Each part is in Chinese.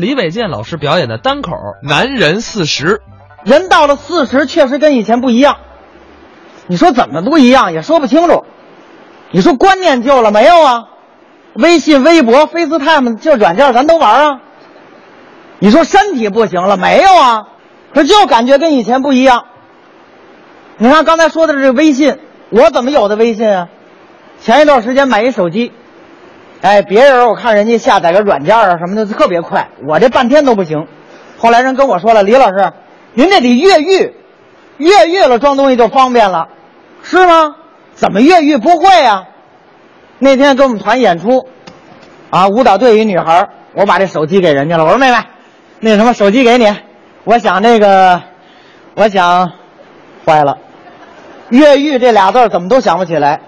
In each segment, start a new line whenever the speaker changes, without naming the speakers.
李伟健老师表演的单口《
男人四十》，
人到了四十，确实跟以前不一样。你说怎么不一样，也说不清楚。你说观念旧了没有啊？微信、微博、FaceTime 这软件咱都玩啊。你说身体不行了没有啊？可就感觉跟以前不一样。你看刚才说的这个微信，我怎么有的微信啊？前一段时间买一手机，哎，别人我看人家下载个软件啊什么的特别快，我这半天都不行。后来人跟我说了，李老师，您这得越狱，越狱了装东西就方便了，是吗？怎么越狱不会呀、那天跟我们团演出，啊，舞蹈队一女孩，我把这手机给人家了，我说妹妹，那什么手机给你，我想那个，我想，坏了，越狱这俩字怎么都想不起来，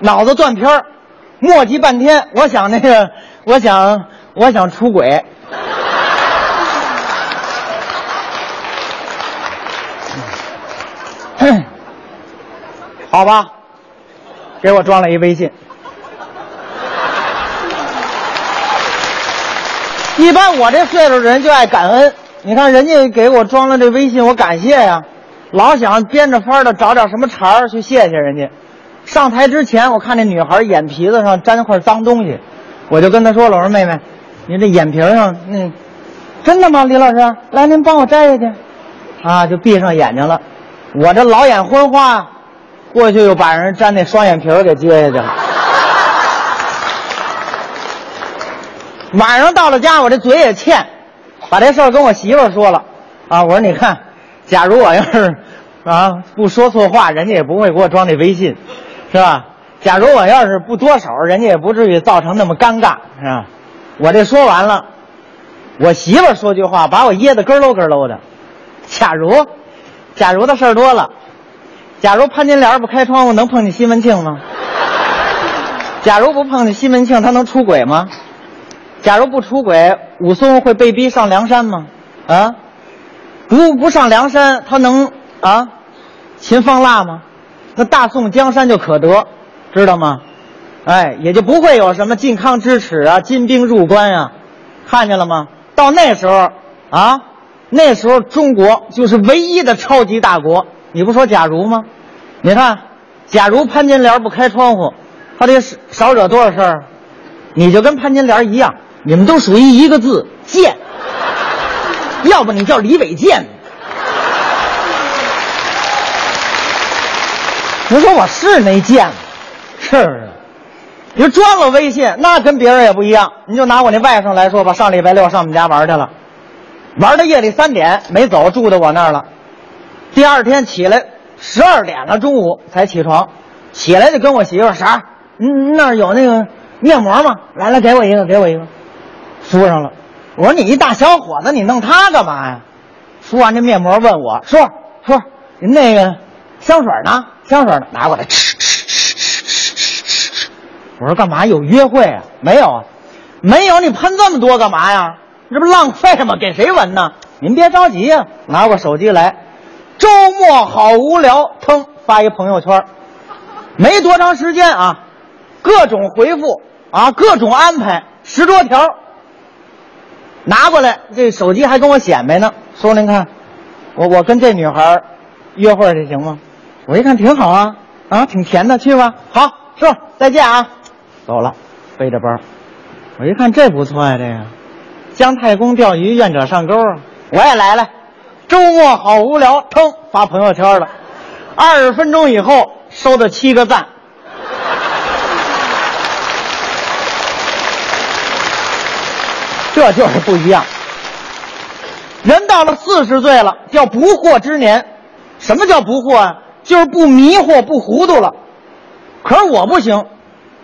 脑子断片儿，磨叽半天，我想那个，我想，我想出轨。好吧，给我装了一微信。一般我这岁数的人就爱感恩，你看人家给我装了这微信，我感谢呀，老想编着法儿的找点什么茬儿去谢谢人家。上台之前，我看那女孩眼皮子上沾块脏东西，我就跟她说了：“我说妹妹，你这眼皮上那真的吗？李老师，来您帮我摘下去。”啊，就闭上眼睛了。我这老眼昏花，过去又把人粘那双眼皮给揭下去了。晚上到了家，我这嘴也欠，把这事儿跟我媳妇说了。啊，我说你看，假如我要是啊不说错话，人家也不会给我装那微信，是吧？假如我要是不多手，人家也不至于造成那么尴尬，是吧？我这说完了，我媳妇说句话，把我噎得咯咯咯喽的。假如，假如的事儿多了，假如潘金莲不开窗户，能碰见西门庆吗？假如不碰见西门庆，他能出轨吗？假如不出轨，武松会被逼上梁山吗？啊，不不上梁山，他能啊擒方腊吗？那大宋江山就可得，知道吗？哎，也就不会有什么靖康之耻啊，金兵入关啊，看见了吗？到那时候啊，那时候中国就是唯一的超级大国。你不说假如吗？你看，假如潘金莲不开窗户，他得少惹多少事儿？你就跟潘金莲一样，你们都属于一个字贱，要不你叫李伟健。你说我是没见过？是不是？你说装了微信，那跟别人也不一样。你就拿我那外甥来说吧，上礼拜六上我们家玩去了，玩到夜里三点没走，住到我那儿了。第二天起来十二点了，中午才起床，起来就跟我媳妇儿啥？嗯，那儿有那个面膜吗？来来，给我一个，给我一个，敷上了。我说你一大小伙子，你弄它干嘛呀？敷完这面膜，问我说说您那个香水呢？香水呢？拿过来吃吃吃吃吃吃吃我说干嘛有约会啊？没有啊。没有你喷这么多干嘛呀？这不浪费吗？给谁闻呢？您别着急呀。拿过手机来。周末好无聊腾发一朋友圈没多长时间啊各种回复啊各种安排十多条拿过来这手机还跟我显摆呢。说您看我我跟这女孩约会去行吗？我一看挺好啊，啊，挺甜的，去吧。好，师傅，再见啊，走了，背着包。我一看这不错呀、这个姜太公钓鱼，愿者上钩啊！我也来了，周末好无聊，腾发朋友圈了，二十分钟以后收到七个赞。这就是不一样。人到了四十岁了，叫不惑之年。什么叫不惑啊？就是不迷惑、不糊涂了。可是我不行，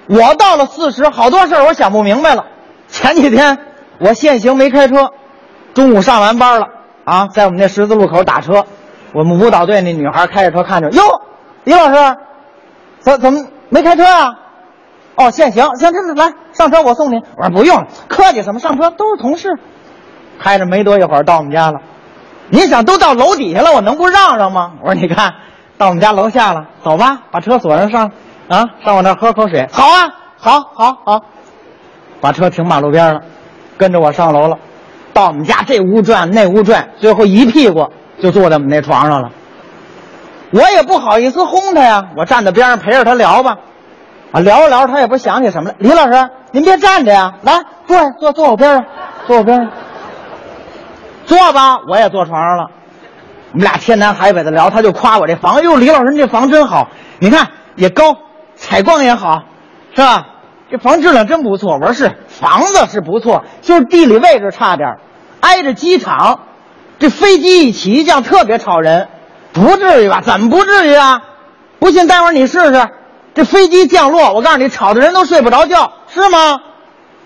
我到了四十，好多事儿我想不明白了。前几天我限行没开车，中午上完班了啊，在我们那十字路口打车，我们舞蹈队那女孩开着车看着，哟，李老师，怎怎么没开车啊？哦，限行，行，行，来上车，我送你。我说不用，客气什么，上车都是同事。开着没多一会儿到我们家了，你想都到楼底下了，我能不让让吗？我说你看到我们家楼下了，走吧，把车锁上上，啊，上我那儿喝口水。好啊，好，好，好，把车停马路边了，跟着我上楼了。到我们家这屋转那屋转，最后一屁股就坐在我们那床上了。我也不好意思轰他呀，我站在边上陪着他聊吧。啊，聊着聊着，他也不想起什么来。李老师，您别站着呀，来坐下，坐坐我边上，坐我边上。坐吧，我也坐床上了。我们俩天南海北的聊，他就夸我这房。哟，李老师，你这房真好，你看也高，采光也好，是吧？这房质量真不错。我说是，房子是不错，就是地理位置差点挨着机场，这飞机一起一降特别吵人。不至于吧？怎么不至于啊？不信，待会儿你试试。这飞机降落，我告诉你，吵的人都睡不着觉，是吗？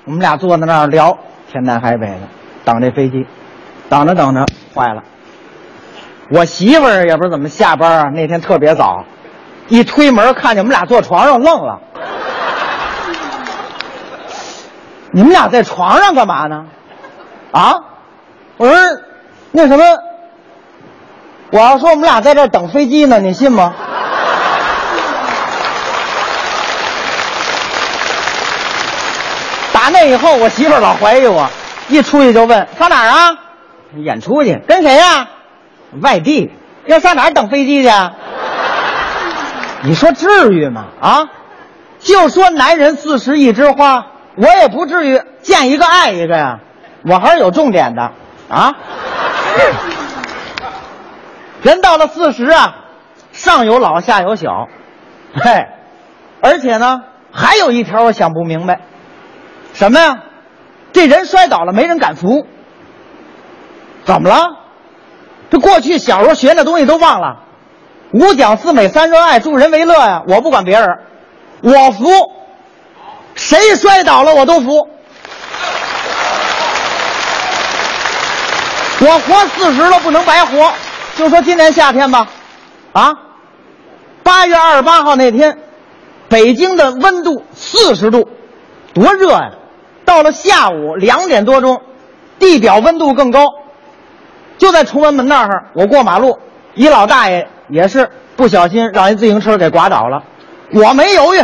我们俩坐在那儿聊，天南海北的，等这飞机，等着等着，坏了。我媳妇儿也不知道怎么下班啊，那天特别早，一推门看见我们俩坐床上，愣了。你们俩在床上干嘛呢？啊？我说那什么，我要说我们俩在这等飞机呢，你信吗？打那以后，我媳妇儿老怀疑我，一出去就问上哪儿啊？演出去，跟谁呀、外地，要上哪儿等飞机去？你说至于吗？啊，就说男人四十一枝花，我也不至于见一个爱一个呀，我还是有重点的啊。人到了四十啊，上有老下有小，嘿，而且呢，还有一条我想不明白，什么呀？这人摔倒了，没人敢扶，怎么了？这过去小时候学那东西都忘了，五讲四美三热爱，助人为乐呀。我不管别人，我服，谁摔倒了我都服。我活四十了，不能白活。就说今年夏天吧，啊，八月二十八号那天，北京的温度四十度，多热呀、到了下午两点多钟，地表温度更高。就在崇文门那儿，我过马路，一老大爷也是不小心让一自行车给刮倒了，我没犹豫，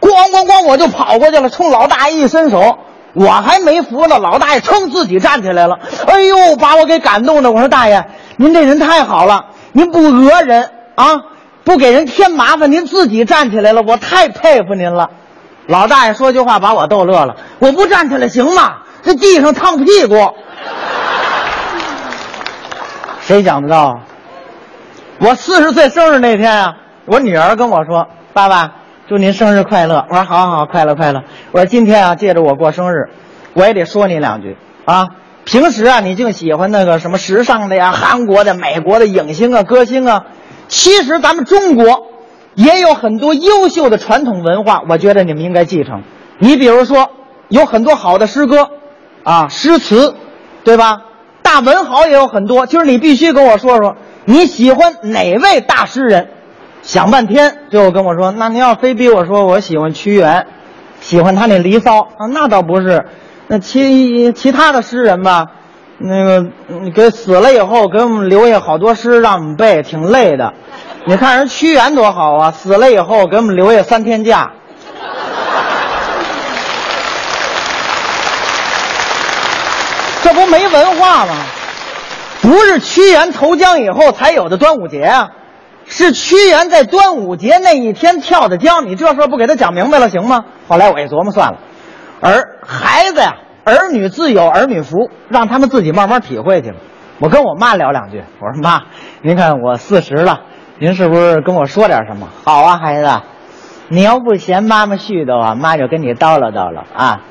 咣咣咣我就跑过去了，冲老大爷一伸手，我还没扶呢，老大爷噌自己站起来了，哎呦，把我给感动的。我说大爷，您这人太好了，您不讹人啊，不给人添麻烦，您自己站起来了，我太佩服您了。老大爷说句话把我逗乐了，我不站起来行吗？这地上烫屁股。谁想得到？我四十岁生日那天啊，我女儿跟我说：“爸爸，祝您生日快乐。”我说：“好好好，快乐快乐。”我说：“今天啊，借着我过生日，我也得说你两句啊。平时啊，你净喜欢那个什么时尚的呀、韩国的、美国的影星啊、歌星啊，其实咱们中国也有很多优秀的传统文化，我觉得你们应该继承。你比如说，有很多好的诗歌，啊，诗词，对吧？大文豪也有很多，就是你必须跟我说说你喜欢哪位大诗人。想半天，最后跟我说，那您要非逼我说，我喜欢屈原，喜欢他那《离骚》啊，那倒不是。那其其他的诗人吧，那个给死了以后给我们留下好多诗让我们背，挺累的。你看人屈原多好啊，死了以后给我们留下三天假。这不没文化吗？不是屈原投江以后才有的端午节啊，是屈原在端午节那一天跳的江。你这事不给他讲明白了行吗？后来我一琢磨，算了。儿孩子呀，儿女自有儿女福，让他们自己慢慢体会去吧。我跟我妈聊两句，我说妈，您看我四十了，您是不是跟我说点什么？好啊，孩子，你要不嫌妈妈絮叨啊，妈就跟你叨唠叨唠啊。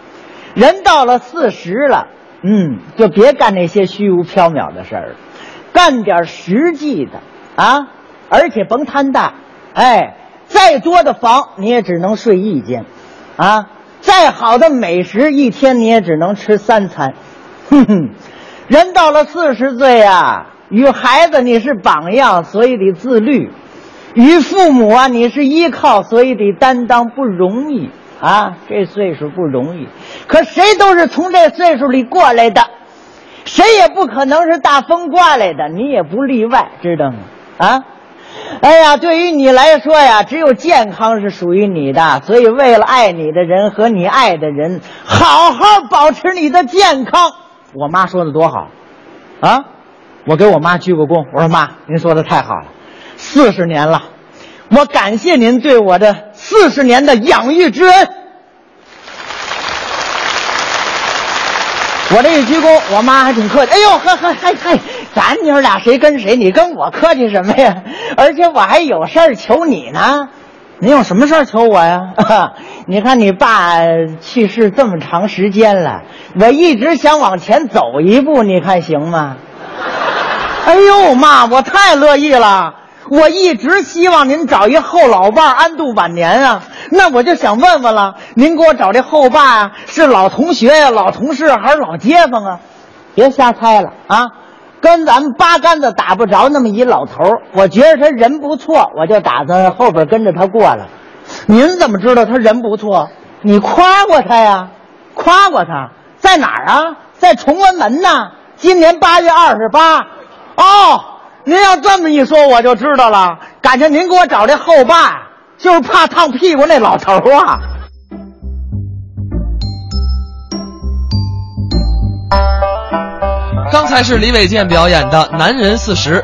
人到了四十了，嗯，就别干那些虚无缥缈的事儿了，干点实际的啊，而且甭贪大。哎，再多的房你也只能睡一间，啊，再好的美食一天你也只能吃三餐。哼哼，人到了四十岁呀、与孩子你是榜样，所以得自律；与父母啊你是依靠，所以得担当，不容易啊。这岁数不容易，可谁都是从这岁数里过来的，谁也不可能是大风刮来的，你也不例外，知道吗？啊。哎呀，对于你来说呀，只有健康是属于你的，所以为了爱你的人和你爱的人，好好保持你的健康，我妈说的多好，啊，我给我妈鞠个躬，我说妈，您说的太好了，四十年了，我感谢您对我的四十年的养育之恩。我这一鞠躬，我妈还挺客气。哎呦，呵呵，嗨嗨，咱娘俩谁跟谁？你跟我客气什么呀？而且我还有事儿求你呢。你有什么事儿求我呀？你看你爸去世这么长时间了，我一直想往前走一步，你看行吗？哎呦妈，我太乐意了！我一直希望您找一后老伴儿安度晚年啊。那我就想问问了，您给我找这后爸啊，是老同学呀、老同事还是老街坊啊？别瞎猜了啊！跟咱们八竿子打不着那么一老头儿我觉得他人不错，我就打算后边跟着他过了。您怎么知道他人不错？你夸过他呀？夸过他在哪儿啊？在崇文门呢。今年八月二十八。哦，您要这么一说，我就知道了。感情您给我找这后爸，就是怕烫屁股那老头啊。
刚才是李伟健表演的《男人四十》。